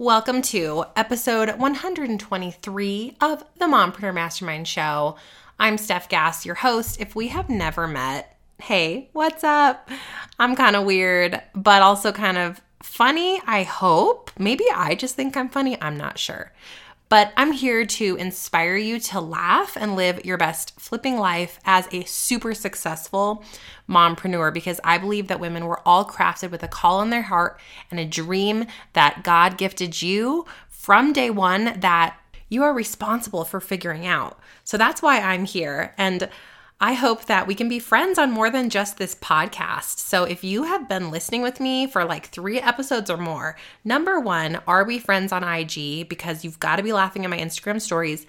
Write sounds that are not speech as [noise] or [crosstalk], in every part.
Welcome to episode 123 of the Mompreneur Mastermind Show. I'm Stef Gass, your host. If we have never met, hey, what's up? I'm kind of weird, but also kind of funny, I hope. Maybe I just think I'm funny, I'm not sure. But I'm here to inspire you to laugh and live your best flipping life as a super successful mompreneur because I believe that women were all crafted with a call in their heart and a dream that God gifted you from day one that you are responsible for figuring out. So that's why I'm here. And I hope that we can be friends on more than just this podcast. So, if you have been listening with me for like three episodes or more, number one, are we friends on IG? Because you've got to be laughing at my Instagram stories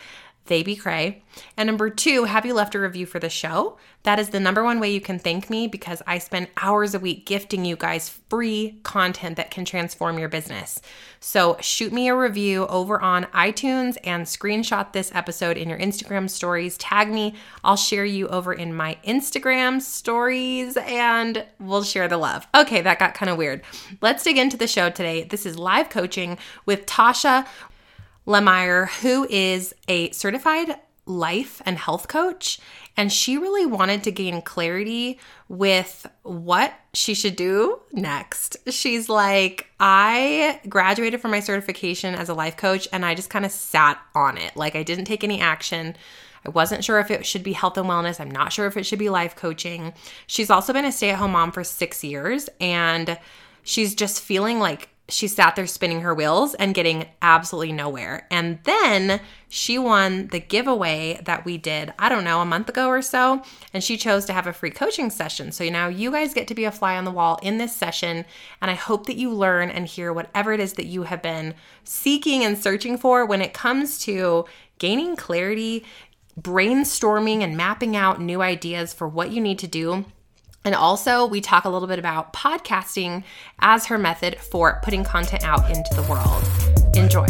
they be cray. And number two, have you left a review for the show? That is the number one way you can thank me because I spend hours a week gifting you guys free content that can transform your business. So shoot me a review over on iTunes and screenshot this episode in your Instagram stories. Tag me. I'll share you over in my Instagram stories and we'll share the love. Okay, that got kind of weird. Let's dig into the show today. This is live coaching with Tasha Lemyre, who is a certified life and health coach. And she really wanted to gain clarity with what she should do next. She's like, I graduated from my certification as a life coach and I just kind of sat on it. Like, I didn't take any action. I wasn't sure if it should be health and wellness. I'm not sure if it should be life coaching. She's also been a stay at home mom for six years and she's just feeling like she sat there spinning her wheels and getting absolutely nowhere. And then she won the giveaway that we did, I don't know, a month ago or so. And she chose to have a free coaching session. So now you guys get to be a fly on the wall in this session. And I hope that you learn and hear whatever it is that you have been seeking and searching for when it comes to gaining clarity, brainstorming, and mapping out new ideas for what you need to do and also, we talk a little bit about podcasting as her method for putting content out into the world. Enjoy.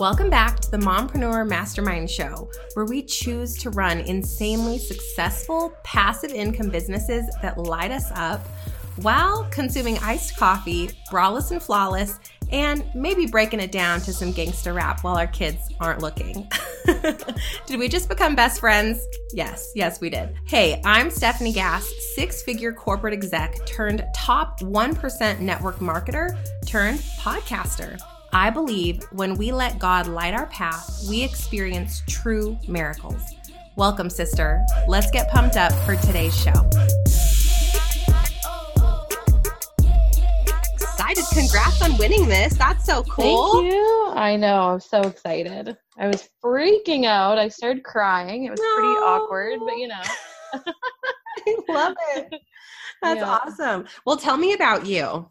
Welcome back to the Mompreneur Mastermind Show, where we choose to run insanely successful passive income businesses that light us up while consuming iced coffee, braless and flawless, and maybe breaking it down to some gangster rap while our kids aren't looking. [laughs] did we just become best friends? Yes, yes, we did. Hey, I'm Stefanie Gass, six figure corporate exec turned top 1% network marketer turned podcaster. I believe when we let God light our path, we experience true miracles. Welcome, sister. Let's get pumped up for today's show. Excited. Congrats on winning this. That's so cool. Thank you. I know. I'm so excited. I was freaking out. I started crying. It was no. pretty awkward, but you know. [laughs] I love it. That's yeah. awesome. Well, tell me about you.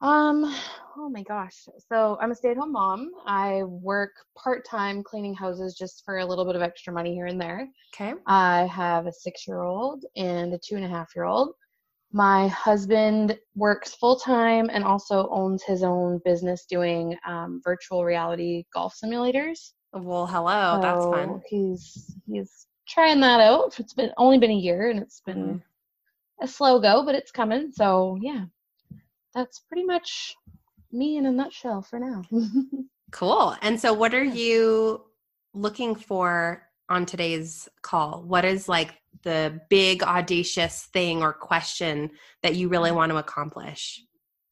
Um, oh my gosh. So I'm a stay-at-home mom. I work part-time cleaning houses just for a little bit of extra money here and there. Okay. I have a six-year-old and a two and a half-year-old. My husband works full time and also owns his own business doing um, virtual reality golf simulators. Well, hello, so that's fun. He's he's trying that out. It's been only been a year and it's been mm-hmm. a slow go, but it's coming. So yeah, that's pretty much me in a nutshell for now. [laughs] cool. And so, what are you looking for on today's call? What is like the big audacious thing or question that you really want to accomplish?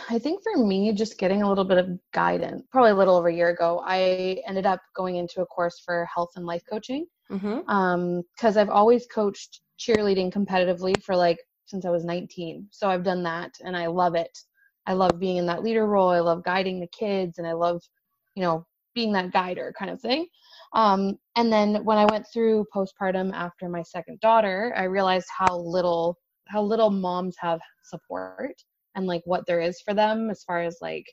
I think for me, just getting a little bit of guidance, probably a little over a year ago, I ended up going into a course for health and life coaching. Because mm-hmm. um, I've always coached cheerleading competitively for like since I was 19. So I've done that and I love it. I love being in that leader role. I love guiding the kids and I love, you know, being that guider kind of thing. Um, and then when I went through postpartum after my second daughter, I realized how little how little moms have support and like what there is for them as far as like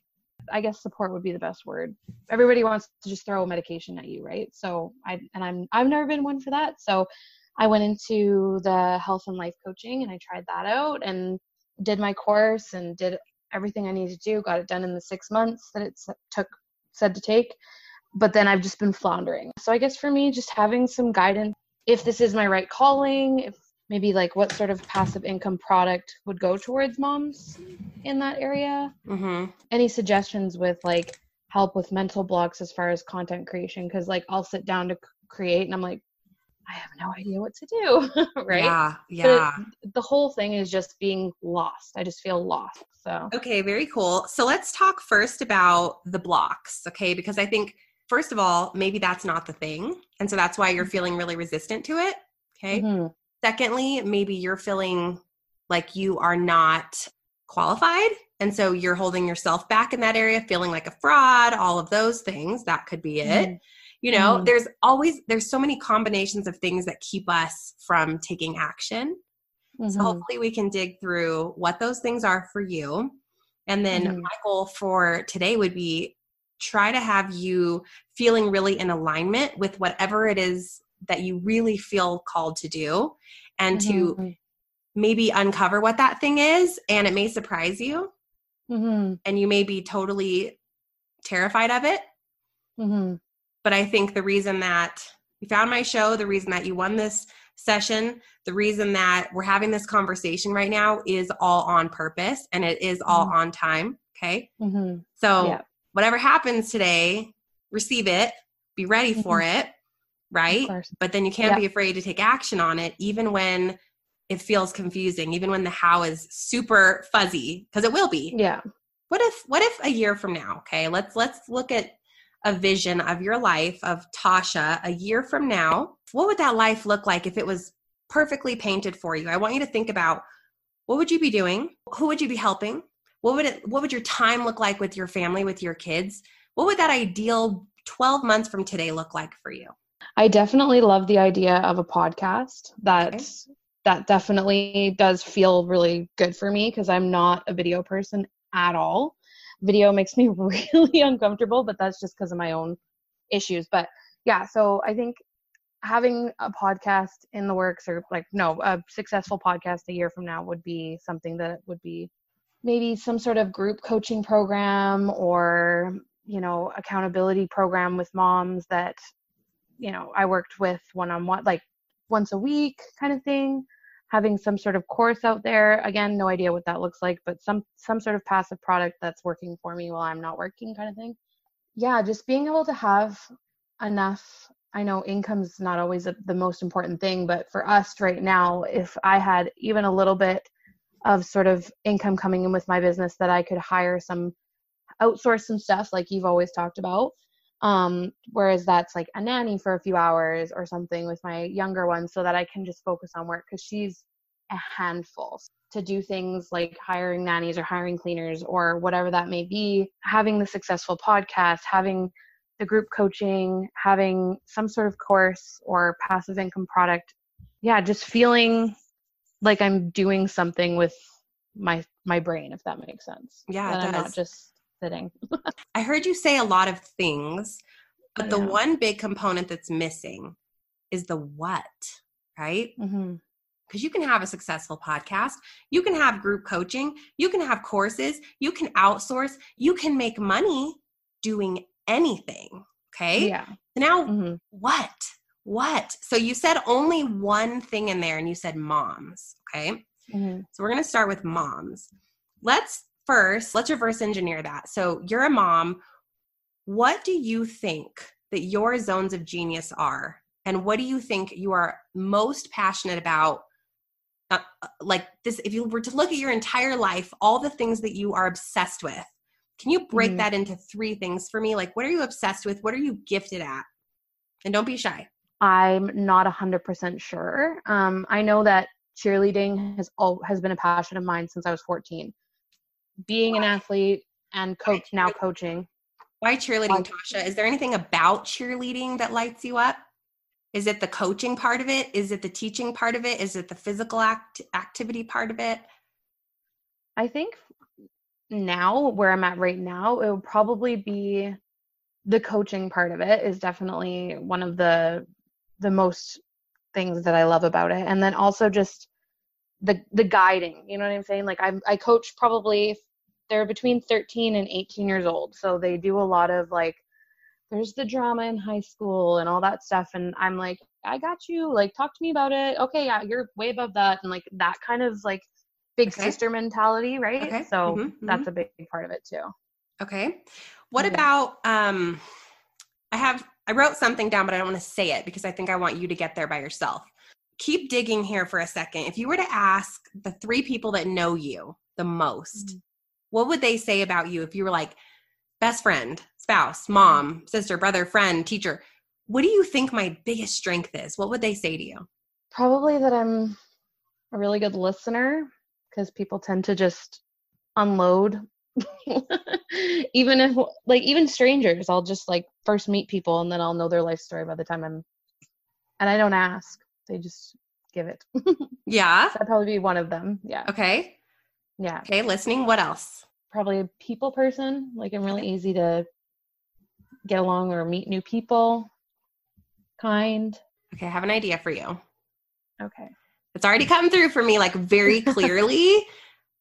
I guess support would be the best word. Everybody wants to just throw medication at you, right? So I and I'm I've never been one for that. So I went into the health and life coaching and I tried that out and did my course and did everything I needed to do, got it done in the 6 months that it took said to take but then I've just been floundering. So I guess for me, just having some guidance if this is my right calling, if maybe like what sort of passive income product would go towards moms in that area. Mm-hmm. Any suggestions with like help with mental blocks as far as content creation? Because like I'll sit down to create and I'm like, I have no idea what to do, [laughs] right? Yeah, yeah. The whole thing is just being lost. I just feel lost. So Okay, very cool. So let's talk first about the blocks, okay? Because I think, first of all, maybe that's not the thing. And so that's why you're feeling really resistant to it, okay? Mhm. Secondly, maybe you're feeling like you are not qualified. And so you're holding yourself back in that area, feeling like a fraud, all of those things. That could be it. Mhm. You know, Mhm. there's always there's so many combinations of things that keep us from taking action. So Mhm. hopefully we can dig through what those things are for you. And then Mhm. my goal for today would be try to have you feeling really in alignment with whatever it is that you really feel called to do and to Mhm. maybe uncover what that thing is and it may surprise you Mhm. and you may be totally terrified of it Mhm. but I think the reason that you found my show, the reason that you won this session, the reason that we're having this conversation right now is all on purpose and it is all Mhm. on time. Okay. Mhm. So, Yeah. Whatever happens today, receive it, be ready mm-hmm. for it, right? But then you can't Yeah. be afraid to take action on it, even when it feels confusing, even when the how is super fuzzy, because it will be. Yeah. what if what if a year from now okay let's let's look at a vision of your life of tasha a year from now. What would that life look like if it was perfectly painted for you? I want you to think about what would you be doing? Who would you be helping what would it what would your time look like with your family with your kids what would that ideal 12 months from today look like for you I definitely love the idea of a podcast. That Okay. that definitely does feel really good for me because I'm not a video person at all. Video makes me [laughs] really uncomfortable, but that's just because of my own issues. But yeah, so I think having a podcast in the works or like no, a successful podcast a year from now would be something that would be maybe some sort of group coaching program or you know accountability program with moms that you know i worked with one on one like once a week kind of thing having some sort of course out there. Again no idea what that looks like but some some sort of passive product that's working for me while i'm not working kind of thing. Yeah just being able to have enough i know income's not always the the most important thing but for us right now if i had even a little bit of sort of income coming in with my business that i could hire some outsource some stuff like you've always talked about. Um whereas that's like a nanny for a few hours or something with my younger one so that i can just focus on work because she's a handful to do things like hiring nannies or hiring cleaners or whatever that may be. Having the successful podcast having the group coaching having some sort of course or passive income product. Yeah just feeling like i'm doing something with my my brain if that makes sense. Yeah, i'm not just sitting. [laughs] I heard you say a lot of things but the one big component that's missing is the what right? Hmm because you can have a successful podcast, you can have group coaching, you can have courses, you can outsource, you can make money doing anything. Okay. yeah. So now, hmm what? What? So you said only one thing in there and you said moms. Okay. hmm So we're going to start with moms. Let's first, let's reverse engineer that. So you're a mom. What do you think that your zones of genius are? And what do you think you are most passionate about? Uh, uh, like this, if you were to look at your entire life, all the things that you are obsessed with, can you break Mhm. that into three things for me? Like, what are you obsessed with? What are you gifted at? And don't be shy. I'm not a hundred percent sure. Um, I know that cheerleading has all has been a passion of mine since I was 14. Being an athlete and coach now coaching. Why cheerleading, Tasha? Is there anything about cheerleading that lights you up? Is it the coaching part of it? Is it the teaching part of it? Is it the physical act- activity part of it? I think now where I'm at right now, it would probably be the coaching part of it is definitely one of the the most things that I love about it. And then also just the the guiding, you know what I'm saying? Like I I coach probably they're between 13 and 18 years old. So they do a lot of like there's the drama in high school and all that stuff and i'm like i got you like talk to me about it okay yeah you're way above that and like that kind of like big okay. sister mentality right okay. so mm-hmm, that's mm-hmm. a big part of it too okay what mm-hmm. about um i have i wrote something down but i don't want to say it because i think i want you to get there by yourself keep digging here for a second if you were to ask the three people that know you the most mm-hmm. what would they say about you if you were like best friend spouse, mm-hmm. mom, sister, brother, friend, teacher, what do you think my biggest strength is? What would they say to you? Probably that I'm a really good listener because people tend to just unload. [laughs] even if like even strangers, I'll just like first meet people and then I'll know their life story by the time I'm and I don't ask. They just give it. [laughs] yeah. So I'd probably be one of them. Yeah. Okay. Yeah. Okay, listening. What else? Probably a people person. Like I'm really easy to get along or meet new people. Kind. Okay, I have an idea for you. Okay. It's already come through for me like very [laughs] clearly,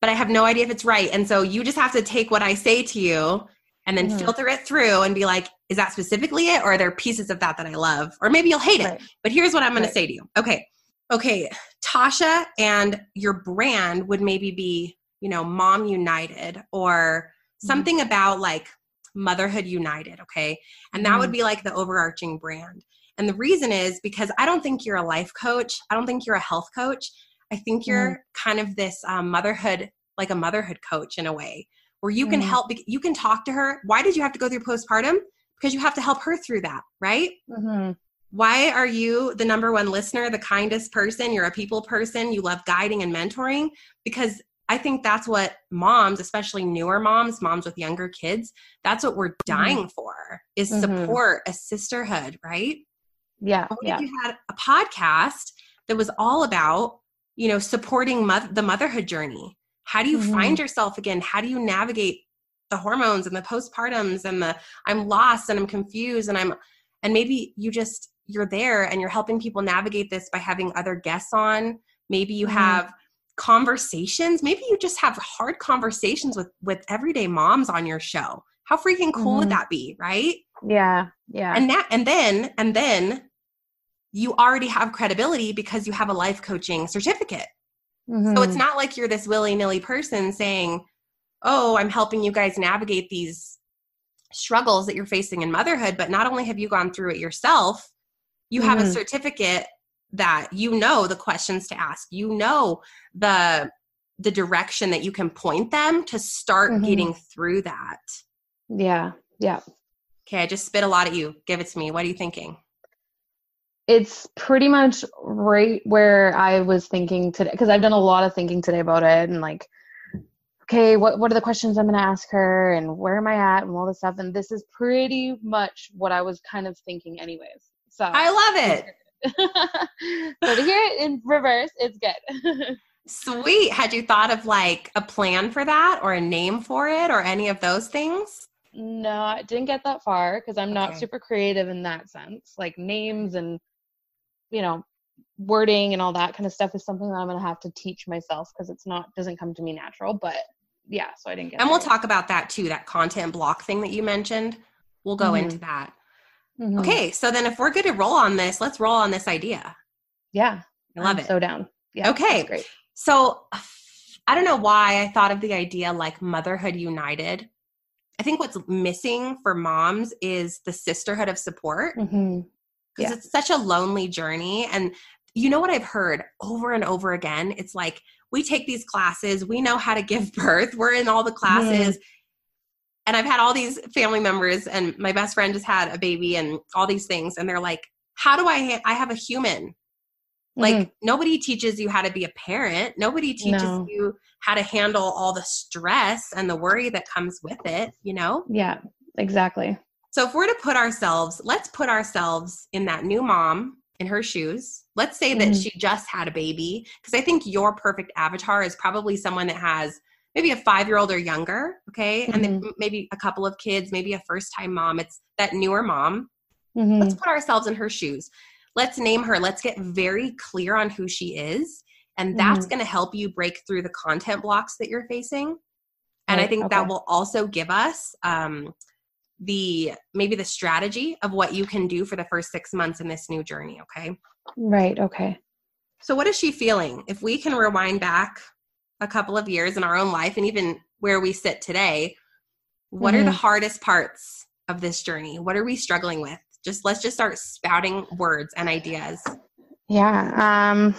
but I have no idea if it's right. And so you just have to take what I say to you and then mm-hmm. filter it through and be like, is that specifically it? Or are there pieces of that that I love? Or maybe you'll hate right. it. But here's what I'm going right. to say to you. Okay. Okay. Tasha and your brand would maybe be, you know, Mom United or mm-hmm. something mm-hmm. about like Motherhood United, okay? And that mm. would be like the overarching brand. And the reason is because I don't think you're a life coach. I don't think you're a health coach. I think you're mm. kind of this um, motherhood, like a motherhood coach in a way, where you can mm. help, you can talk to her. Why did you have to go through postpartum? Because you have to help her through that, right? Mm-hmm. Why are you the number one listener, the kindest person? You're a people person. You love guiding and mentoring because I think that's what moms, especially newer moms, moms with younger kids, that's what we're mm-hmm. dying mm-hmm. for is mm-hmm. support, a sisterhood, right? Yeah. What yeah. if you had a podcast that was all about, you know, supporting mo- the motherhood journey? How do you mm-hmm. find yourself again? How do you navigate the hormones and the postpartums and the I'm lost and I'm confused and I'm and maybe you just you're there and you're helping people navigate this by having other guests on. Maybe you mm-hmm. have conversations maybe you just have hard conversations with with everyday moms on your show how freaking cool mm-hmm. would that be right yeah yeah and that and then and then you already have credibility because you have a life coaching certificate mm-hmm. so it's mm-hmm. not like you're this willy-nilly person saying oh i'm helping you guys navigate these struggles that you're facing in motherhood but not only have you gone through it yourself you mm-hmm. have a mm-hmm. certificate that you know the questions to ask you know the the direction that you can point them to start mm-hmm. getting through that yeah yeah okay i just spit a lot at you give it to me what are you thinking it's pretty much right where i was thinking today because i've done a lot of thinking today about it and like okay what, what are the questions i'm going to ask her and where am i at and all this stuff and this is pretty much what i was kind of thinking anyways so i love it so to hear it in reverse, it's good. [laughs] Sweet. Had you thought of like a plan for that or a name for it or any of those things? No, I didn't get that far because I'm not super creative in that sense. Like names and, you know, wording and all that kind of stuff is something that I'm going to have to teach myself because it's not, doesn't come to me natural. But yeah, so I didn't get And we'll talk about that too, that content block thing that you mentioned. We'll go mm-hmm. into that. Mm-hmm. Okay, so then if we're good to roll on this, let's roll on this idea. Yeah. I love I'm it. So down. Yeah. Okay. Great. So I don't know why I thought of the idea like motherhood united. I think what's missing for moms is the sisterhood of support because yeah. it's such a lonely journey. And you know what I've heard over and over again? It's like we take these classes, we know how to give [laughs] birth, we're in all the classes, mm-hmm and I've had all these family members, and my best friend just had a baby, and all these things, and they're like, "How do I? Ha- I have a human." Like mm-hmm. nobody teaches you how to be a parent. Nobody teaches no. you how to handle all the stress and the worry that comes with it. You know? Yeah, exactly. So if we're to put ourselves, let's put ourselves in that new mom in her shoes. Let's say that mm-hmm. she just had a baby, because I think your perfect avatar is probably someone that has maybe a five year old or younger, okay, mm-hmm. and then mm-hmm. maybe a couple of kids, maybe a first time mom. It's that newer mom. Mm-hmm. Let's put ourselves in her shoes. Let's name her. Let's get very clear on who she is. And that's mm-hmm. going to help you break through the content blocks that you're facing. And right, I think okay. that will also give us um, the maybe the strategy of what you can do for the first six months in this new journey. Okay. Right. Okay. So, what is she feeling? If we can rewind back a couple of years in our own life and even where we sit today, what mm-hmm. are the mm-hmm. hardest parts of this journey? What are we struggling with? Just let's just start spouting words and ideas. Yeah. Um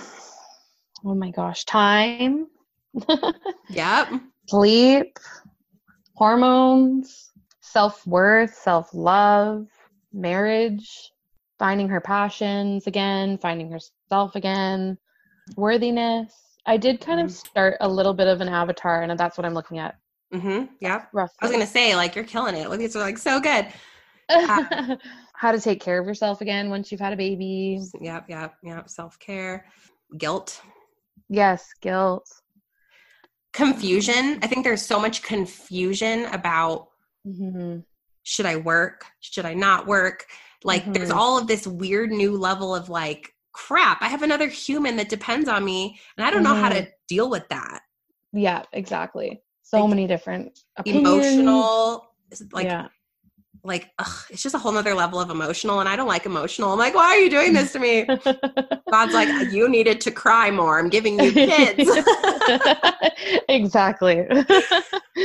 oh my gosh, time. [laughs] yep. Sleep, hormones, self-worth, self-love, marriage, finding her passions again, finding herself again, worthiness. I did kind of mm-hmm. start a little bit of an avatar, and that's what I'm looking at. Mm-hmm. Yeah. Roughly. I was gonna say, like, you're killing it. These are like so good. Uh, [laughs] How to take care of yourself again once you've had a baby. Yep, yep, yep. Self care, guilt. Yes, guilt. Confusion. I think there's so much confusion about mm-hmm. should I work? Should I not work? Like, mm-hmm. there's all of this weird new level of like, crap, I have another human that depends on me, and I don't know how to mm-hmm. deal with that. Yeah, exactly. So like, many different opinions. emotional, like yeah like ugh, it's just a whole nother level of emotional and i don't like emotional. I'm like why are you doing this to me? [laughs] God's like you needed to cry more. I'm giving you kids. [laughs] Exactly. Oh, [laughs]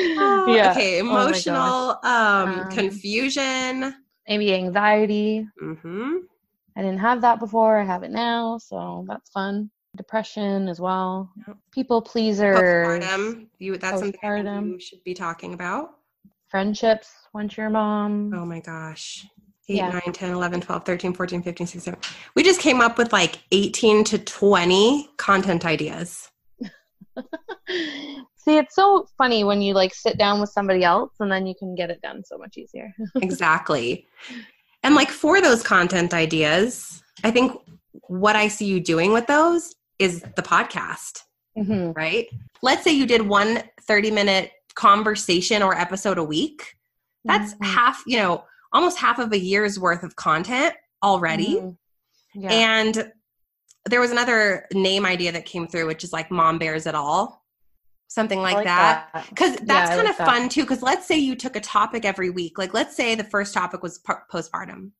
yeah. Okay oh emotional oh um, um, confusion. maybe anxiety. Mm-hmm. i didn't have that before. I have it now so that's fun. Depression as well. Yep. people pleaser you that's something you should be talking about. Friendships once you're a mom. Oh my gosh. 8, yeah. 9, 10, 11, 12, 13, 14, 15, 16. 17. We just came up with like 18 to 20 content ideas. [laughs] See, it's so funny when you like sit down with somebody else and then you can get it done so much easier. [laughs] exactly. And like for those content ideas, I think what I see you doing with those is the podcast, mm-hmm. right? Let's say you did one 30 minute conversation or episode a week that's mm-hmm. half you know almost half of a year's worth of content already mm-hmm. yeah. and there was another name idea that came through which is like mom bears it all something like, like that because that. that's yeah, kind like of that. fun too because let's say you took a topic every week like let's say the first topic was postpartum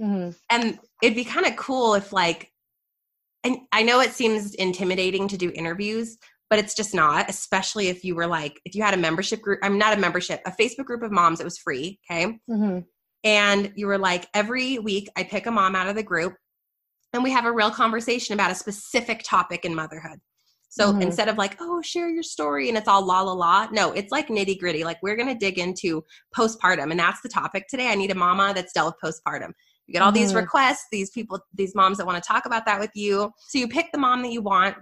mm-hmm. and it'd be kind of cool if like and i know it seems intimidating to do interviews but it's just not, especially if you were like, if you had a membership group, I'm not a membership, a Facebook group of moms, it was free. Okay. Mm-hmm. And you were like, every week I pick a mom out of the group and we have a real conversation about a specific topic in motherhood. So mm-hmm. instead of like, oh, share your story and it's all la la la, no, it's like nitty gritty. Like we're to dig into postpartum and that's the topic today. I need a mama that's dealt with postpartum. You get all mm-hmm. these requests, these people, these moms that want to talk about that with you. So you pick the mom that you want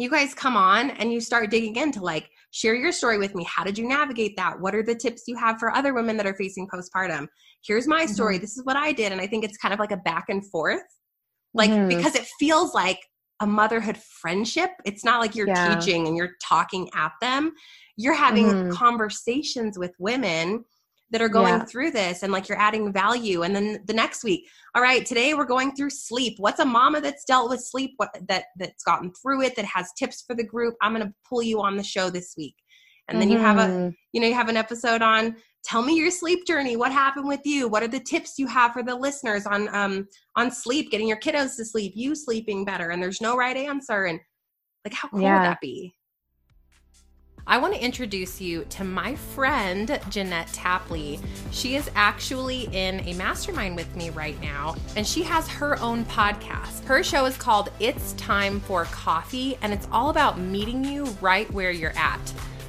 you guys come on and you start digging into like share your story with me how did you navigate that what are the tips you have for other women that are facing postpartum here's my story mm-hmm. this is what i did and i think it's kind of like a back and forth like mm-hmm. because it feels like a motherhood friendship it's not like you're yeah. teaching and you're talking at them you're having mm-hmm. conversations with women that are going yeah. through this and like you're adding value and then the next week all right today we're going through sleep what's a mama that's dealt with sleep what that that's gotten through it that has tips for the group i'm going to pull you on the show this week and then mm-hmm. you have a mm-hmm. you know you have an episode on tell me your sleep journey what happened with you what are the tips you have for the listeners on um on sleep getting your kiddos to sleep you sleeping better and there's no right answer and like how cool yeah. would that be I want to introduce you to my friend, Jeanette Tapley. She is actually in a mastermind with me right now, and she has her own podcast. Her show is called It's Time for Coffee, and it's all about meeting you right where you're at.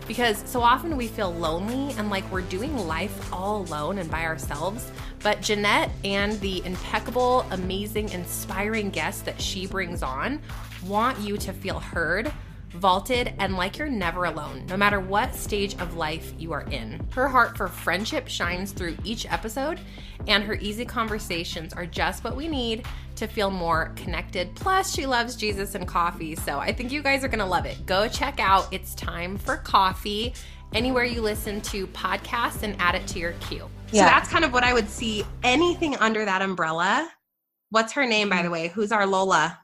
Because so often we feel lonely and like we're doing life all alone and by ourselves. But Jeanette and the impeccable, amazing, inspiring guests that she brings on want you to feel heard vaulted, and like you're never alone, no matter what stage of life you are in. Her heart for friendship shines through each episode, and her easy conversations are just what we need to feel more connected. Plus, she loves Jesus and coffee, so I think you guys are gonna love it. Go check out It's Time for Coffee anywhere you listen to podcasts and add it to your queue. Yeah. So that's kind of what I would see. Anything under that umbrella. What's her name, by mm-hmm. the way? Who's our Lola?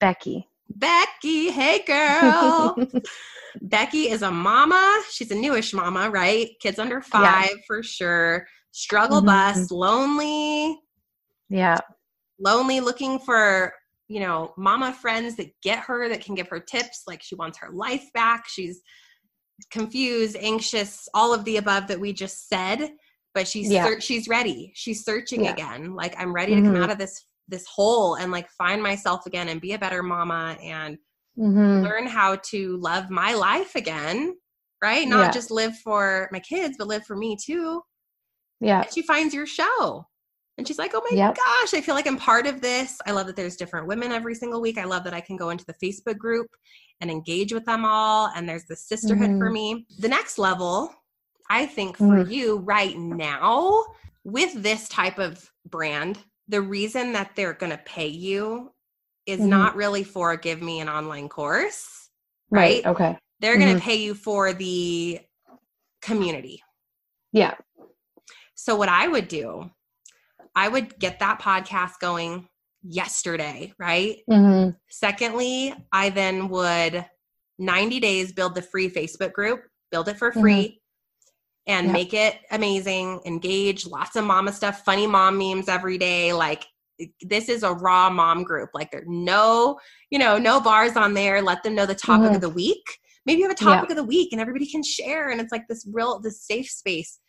Becky. Becky, hey girl. Becky is a mama. She's a newish mama, right? Kids under five yeah. for sure. struggle mm-hmm. bus, lonely. Yeah. Lonely looking for, you know, mama friends that get her, that can give her tips. Like she wants her life back. She's confused, anxious, all of the above that we just said. But she's yeah. ser- she's ready. She's searching yeah. again. Like I'm ready mm-hmm. to come mm-hmm. out of this this hole and like find myself again and be a better mama and mm-hmm. learn how to love my life again right not yeah. just live for my kids but live for me too yeah and she finds your show and she's like oh my yep. gosh i feel like i'm part of this i love that there's different women every single week i love that i can go into the facebook group and engage with them all and there's the sisterhood mm-hmm. for me the next level i think for mm-hmm. you right now with this type of brand the reason that they're going to pay you is mm-hmm. not really for give me an online course, right? right okay. They're mm-hmm. going to pay you for the community. Yeah. So what I would do, I would get that podcast going yesterday, right? Mm-hmm. Secondly, I then would 90 days build the free Facebook group, build it for mm-hmm. free and yeah. make it amazing, engage, lots of mama stuff, funny mom memes every day. Like this is a raw mom group. Like there's no, you know, no bars on there. Let them know the topic mm-hmm. of the week. Maybe you have a topic yeah. of the week and everybody can share and it's like this real this safe space.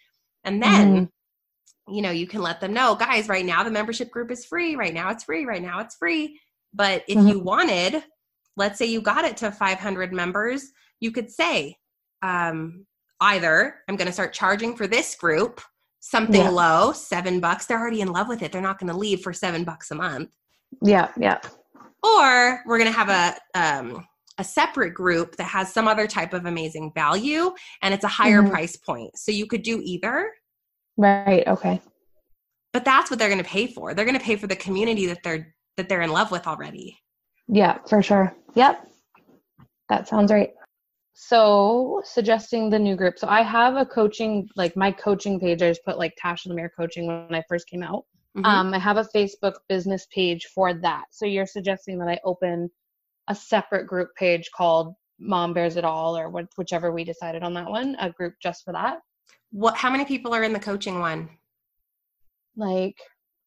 And then mm-hmm. you know, you can let them know, guys, right now the membership group is free. Right now it's free. Right now it's free. But if mm-hmm. you wanted, let's say you got it to 500 members, you could say, um, either I'm going to start charging for this group something yeah. low, seven bucks. They're already in love with it. They're not going to leave for seven bucks a month. Yeah, yeah. Or we're going to have a um, a separate group that has some other type of amazing value, and it's a higher mm-hmm. price point. So you could do either. Right. Okay. But that's what they're going to pay for. They're going to pay for the community that they're that they're in love with already. Yeah, for sure. Yep. That sounds right so suggesting the new group. So i have a coaching like my coaching page i just put like tasha lemyre coaching when i first came out. Mm-hmm. um, i have a facebook business page for that. So you're suggesting that i open a separate group page called mom bears it all or what, whichever we decided on that one a group just for that. What how many people are in the coaching one? Like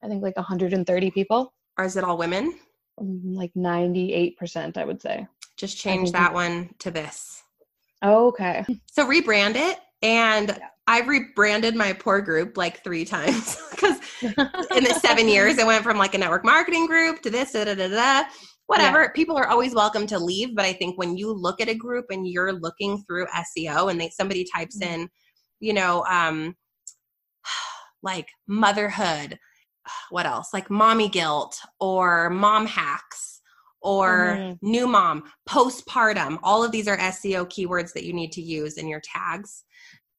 i think like 130 people. Or is it all women? Mm, like 98% i would say. Just change that one to this okay. [laughs] So rebrand it. And yeah. I've rebranded my poor group like three times [laughs] because [laughs] in the seven years, it went from like a network marketing group to this, da, da, da, da. whatever. Yeah. People are always welcome to leave. But I think when you look at a group and you're looking through SEO and they somebody types mm-hmm. in, you know, um, [sighs] like motherhood, [sighs] what else? Like mommy guilt or mom hacks or mm-hmm. new mom, postpartum. All of these are SEO keywords that you need to use in your tags.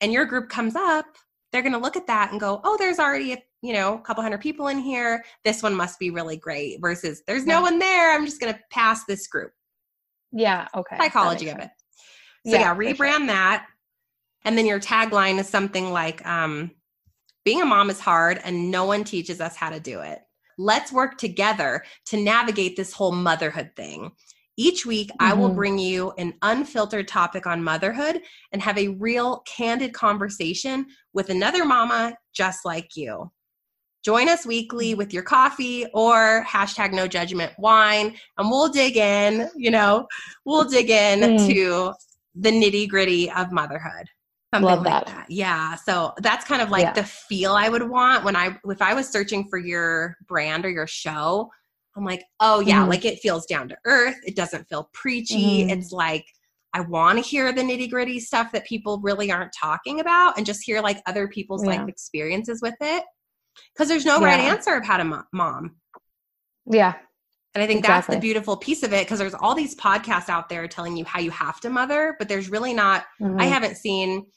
And your group comes up, they're going to look at that and go, "Oh, there's already a, you know, a couple hundred people in here. This one must be really great." Versus there's no one there. I'm just going to pass this group. Yeah, okay. Psychology of it. So yeah, yeah rebrand sure. that. And then your tagline is something like um being a mom is hard and no one teaches us how to do it. Let's work together to navigate this whole motherhood thing. Each week, mm-hmm. I will mm-hmm. bring you an unfiltered topic on motherhood and have a real, candid conversation with another mama just like you. Join us weekly with your coffee or hashtag no judgment wine, and we'll dig in, you know, we'll dig in mm. to the nitty gritty of motherhood. Something Love like that. that. Yeah. So that's kind of like yeah. the feel I would want when I if I was searching for your brand or your show. I'm like, oh yeah, mm like it feels down to earth. It doesn't feel preachy. mm It's like I want to hear the nitty gritty stuff that people really aren't talking about and just hear like other people's yeah. life experiences with it. Because there's no yeah. right answer of how to mo- mom. Yeah. And I think exactly. that's the beautiful piece of it because there's all these podcasts out there telling you how you have to mother, but there's really not, mm-hmm. I haven't seen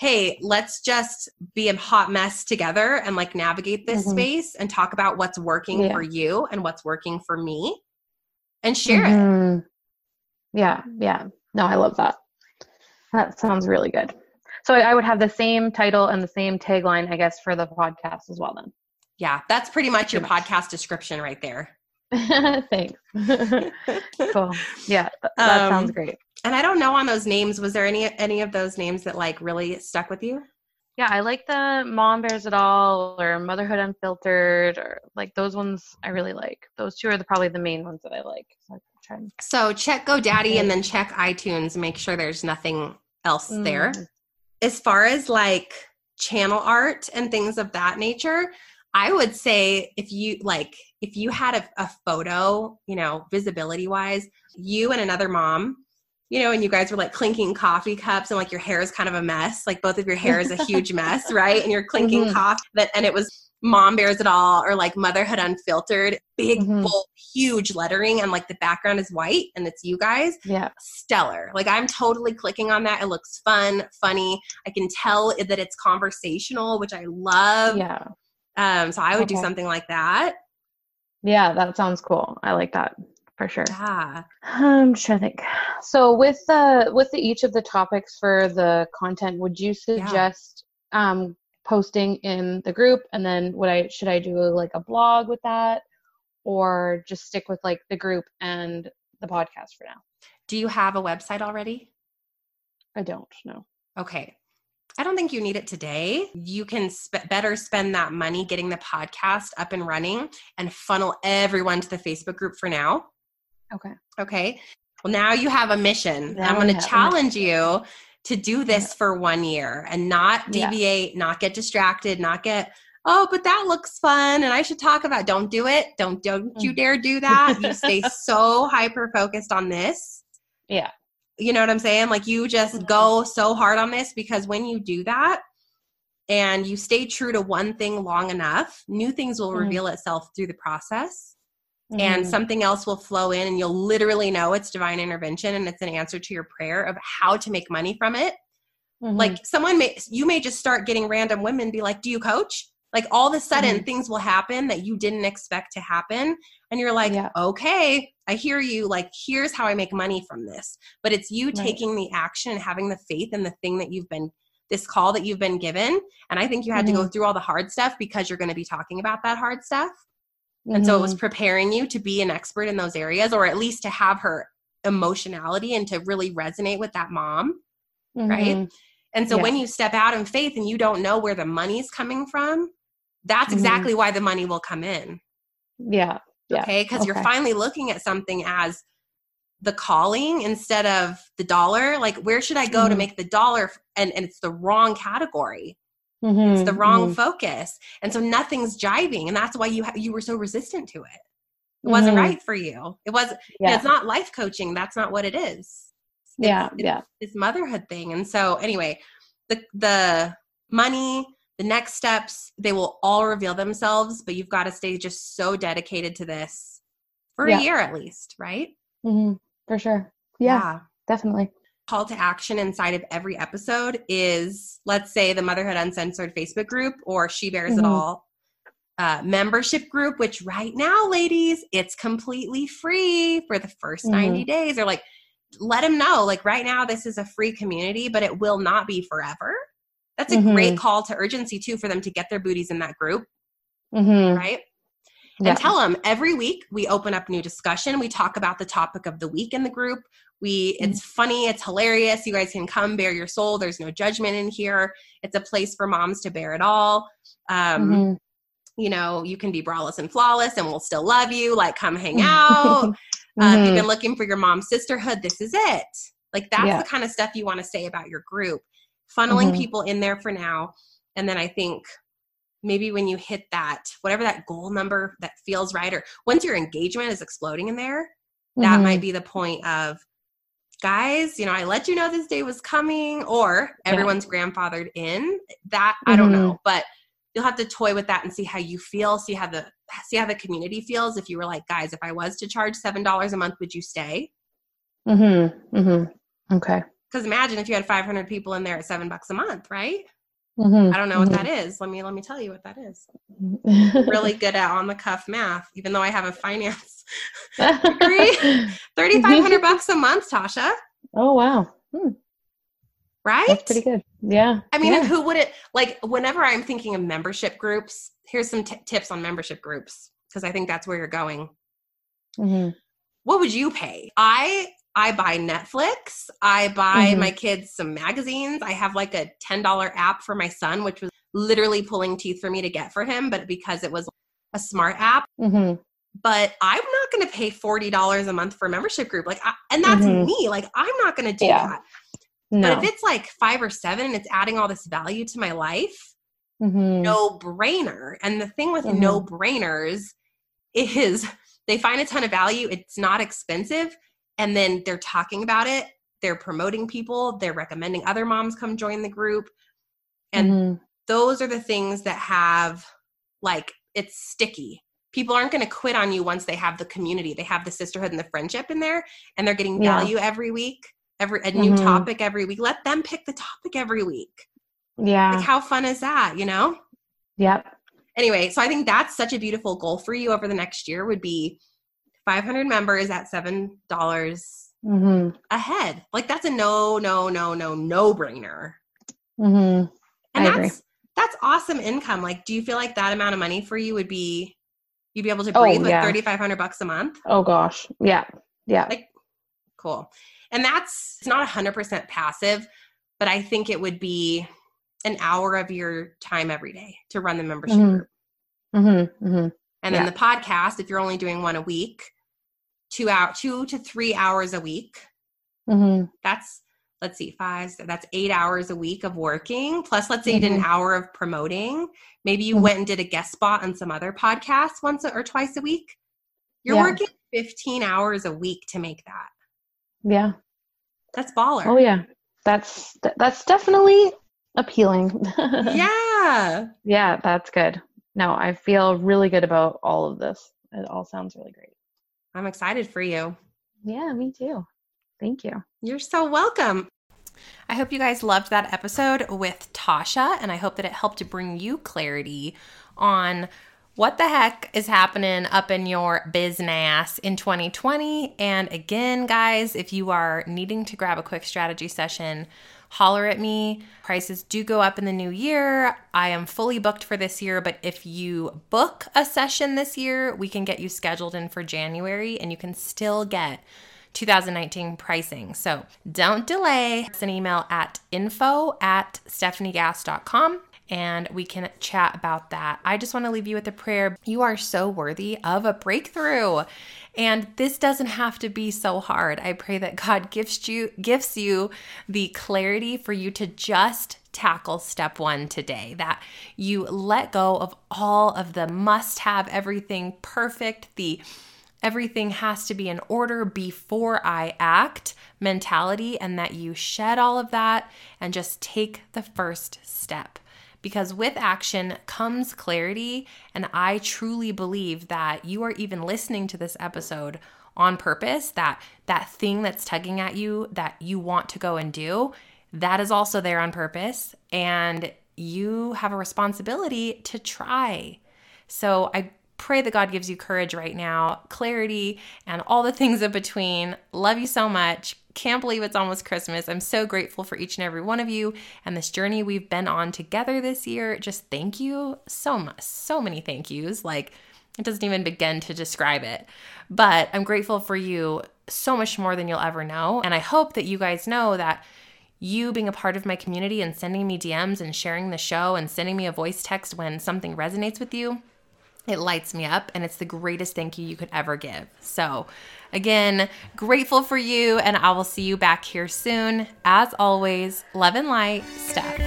hey, let's just be a hot mess together and like navigate this mm-hmm. space and talk about what's working yeah. for you and what's working for me and share mm-hmm. it. Yeah, yeah. No, I love that. That sounds really good. So I would have the same title and the same tagline, I guess, for the podcast as well then. Yeah, that's pretty much your podcast description right there. [laughs] Thanks. [laughs] cool. Yeah, that um, sounds great and I don't know on those names. Was there any any of those names that like really stuck with you? Yeah, I like the Mom Bears at All or Motherhood Unfiltered or like those ones I really like. Those two are the, probably the main ones that I like. So, so check GoDaddy and then check iTunes. Make sure there's nothing else mm. there. As far as like channel art and things of that nature, I would say if you like, if you had a, a photo, you know, visibility wise, you and another mom, you know, and you guys were like clinking coffee cups and like your hair is kind of a mess, like both of your hair is a huge [laughs] mess, right? And you're clinking mm-hmm. coffee, that, and it was mom bears it all or like motherhood unfiltered big mm-hmm. bold huge lettering and like the background is white and it's you guys. Yeah. Stellar. Like i'm totally clicking on that. It looks fun funny. I can tell that it's conversational which i love. Yeah. Um so i would okay. do something like that. Yeah that sounds cool. I like that for sure. Yeah. I'm trying to think. So with the with the, each of the topics for the content would you suggest yeah. um posting in the group? And then what i should i do like a blog with that? Or just stick with like the group and the podcast for now? Do you have a website already? I don't know okay. I don't think you need it today. You can sp- better spend that money getting the podcast up and running and funnel everyone to the Facebook group for now. Okay. Okay. Well, now you have a mission. Now I'm going to challenge you to do this yeah. for one year and not deviate, yeah. not get distracted, not get oh, but that looks fun and I should talk about. Don't do it. Don't don't you mm. dare do that. you stay [laughs] so hyper focused on this. Yeah. You know what I'm saying? Like you just mm-hmm. go so hard on this because when you do that and you stay true to one thing long enough, new things will mm-hmm. reveal itself through the process. Mm-hmm. And something else will flow in, and you'll literally know it's divine intervention and it's an answer to your prayer of how to make money from it. Mm-hmm. Like someone may, you may just start getting random women be like, Do you coach? Like all of a sudden, mm-hmm. things will happen that you didn't expect to happen. And you're like, yeah. okay, I hear you. Like, here's how I make money from this. But it's you right. taking the action and having the faith in the thing that you've been, this call that you've been given. And I think you had mm-hmm. to go mm-hmm. through all the hard stuff because you're going to be talking about that hard stuff. Mm-hmm. And so it was mm-hmm. preparing you to be an expert in those areas, or at least to have her emotionality and to really resonate with that mom. Right. Mm-hmm. And so yeah. when you step out in faith and you don't know where the money's coming from, that's mm-hmm. exactly why the money will come in. Yeah. yeah. Okay. Because okay. you're finally looking at something as the calling instead of the dollar. Like, where should I go mm-hmm. to make the dollar? And, and it's the wrong category. Mm-hmm. It's the wrong mm-hmm. focus. And so nothing's jiving. And that's why you, ha- you were so resistant to it. It wasn't mm-hmm. right for you. It was, yeah. you know, it's not life coaching. That's not what it is. It's, yeah. It's, yeah. It's motherhood thing. And so anyway, the, the money, the next steps they will all reveal themselves but you've got to stay just so dedicated to this for yeah. a year at least right mm-hmm. for sure yeah, yeah definitely call to action inside of every episode is let's say the motherhood uncensored facebook group or she bears mm-hmm. it all uh, membership group which right now ladies it's completely free for the 1st mm-hmm. 90 days or like let them know like right now this is a free community but it will not be forever that's a mm-hmm. great call to urgency too for them to get their booties in that group. Mm-hmm. Right. Yeah. And tell them every week we open up new discussion. We talk about the topic of the week in the group. We mm-hmm. it's funny, it's hilarious. You guys can come bare your soul. There's no judgment in here. It's a place for moms to bear it all. Um, mm-hmm. you know, you can be braless and flawless and we'll still love you. Like come hang [laughs] out. um, you've mm-hmm. been looking for your mom sisterhood. This is it. Like that's yeah. the kind of stuff you want to say about your group funneling mm-hmm. people in there for now. And then I think maybe when you hit that, whatever that goal number that feels right, or once your engagement is exploding in there, mm-hmm. that might be the point of, guys, you know, I let you know this day was coming, or everyone's yeah. grandfathered in. That. I don't know, mm-hmm. but you'll have to toy with that and see how you feel, see how the see how the community feels. If you were like, guys, if I was to charge seven dollars a month, would you stay? Mm-hmm. Mm-hmm. Okay. Because imagine if you had 500 people in there at seven bucks a month, right? Mm-hmm. I don't know what mm-hmm. that is. Let me let me tell you what that is. really good at on the cuff math, even though I have a finance [laughs] degree. [laughs] Thirty five hundred bucks a month, Tasha. Oh wow! Hmm. Right? That's pretty good. Yeah. I mean, yeah. who would it like? Whenever I'm thinking of membership groups, here's some t- tips on membership groups because I think that's where you're going. Mm-hmm. What would you pay? I I buy Netflix. I buy Mm-hmm. my kids some magazines. I have like a $10 app for my son, which was literally pulling teeth for me to get for him, but because it was a smart app. hmm But I'm not going to pay $40 a month for a membership group. Like, I, and that's Mhm. me. Like, I'm not going to do Yeah. that. No. But if it's like five or seven and it's adding all this value to my life, Mhm. no brainer. And the thing with Mhm. no brainers is [laughs] they find a ton of value, it's not expensive, and then they're talking about it, they're promoting people, they're recommending other moms come join the group. And Mhm. those are the things that have like it's sticky. People aren't going to quit on you once they have the community. They have the sisterhood and the friendship in there and they're getting Yeah. value every week, every a new Mhm. topic every week. Let them pick the topic every week. yeah. Like how fun is that, you know? yep. anyway so i think that's such a beautiful goal for you over the next year would be 500 members at seven dollars hmm a head. Like that's a no no no no no brainer hmm and I agree. that's that's awesome income. Like do you feel like that amount of money for you would be you'd be able to Oh, breathe with 3500 bucks a month? Oh gosh. Yeah. Yeah. Like- cool. And that's it's not 100% passive but i think it would be an hour of your time every day to run the membership Mhm. group. Hmm hmm And then the podcast, if you're only doing one a week, two out two to three hours a week. hmm That's let's see, five. So that's eight hours a week of working. Plus, let's say you did an hour of promoting. Maybe you Mhm. went and did a guest spot on some other podcast once or twice a week. You're Yeah. working 15 hours a week to make that. Yeah. That's baller. Oh yeah. That's that's definitely appealing. [laughs] yeah. Yeah, that's good. No, I feel really good about all of this. It all sounds really great. I'm excited for you. Yeah, me too. Thank you. You're so welcome. I hope you guys loved that episode with Tasha, and I hope that it helped to bring you clarity on what the heck is happening up in your business in 2020. And again, guys, if you are needing to grab a quick strategy session, holler at me. Prices do go up in the new year. I am fully booked for this year, but if you book a session this year, we can get you scheduled in for January and you can still get 2019 pricing. So don't delay. It's an email at info at stefaniegass.com and we can chat about that. I just want to leave you with a prayer. You are so worthy of a breakthrough. And this doesn't have to be so hard. I pray that God gives you gives you the clarity for you to just tackle step 1 today. That you let go of all of the must have everything perfect, the everything has to be in order before I act mentality, and that you shed all of that and just take the first step. Because with action comes clarity, and I truly believe that you are even listening to this episode on purpose, that that thing that's tugging at you that you want to go and do, that is also there on purpose, and you have a responsibility to try. So I pray that God gives you courage right now, clarity, and all the things in between. Love you so much. Can't believe it's almost Christmas. I'm so grateful for each and every one of you and this journey we've been on together this year. Just thank you so much. So many thank yous. Like, it doesn't even begin to describe it. But I'm grateful for you so much more than you'll ever know. And I hope that you guys know that you being a part of my community and sending me DMs and sharing the show and sending me a voice text when something resonates with you, it lights me up and it's the greatest thank you you could ever give. So, again, grateful for you and I will see you back here soon. As always, love and light, Stef.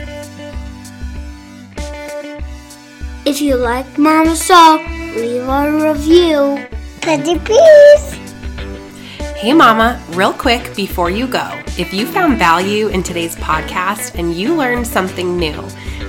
If you like Mama Soul, leave a review. Pretty please. Hey, Mama, real quick before you go, if you found value in today's podcast and you learned something new,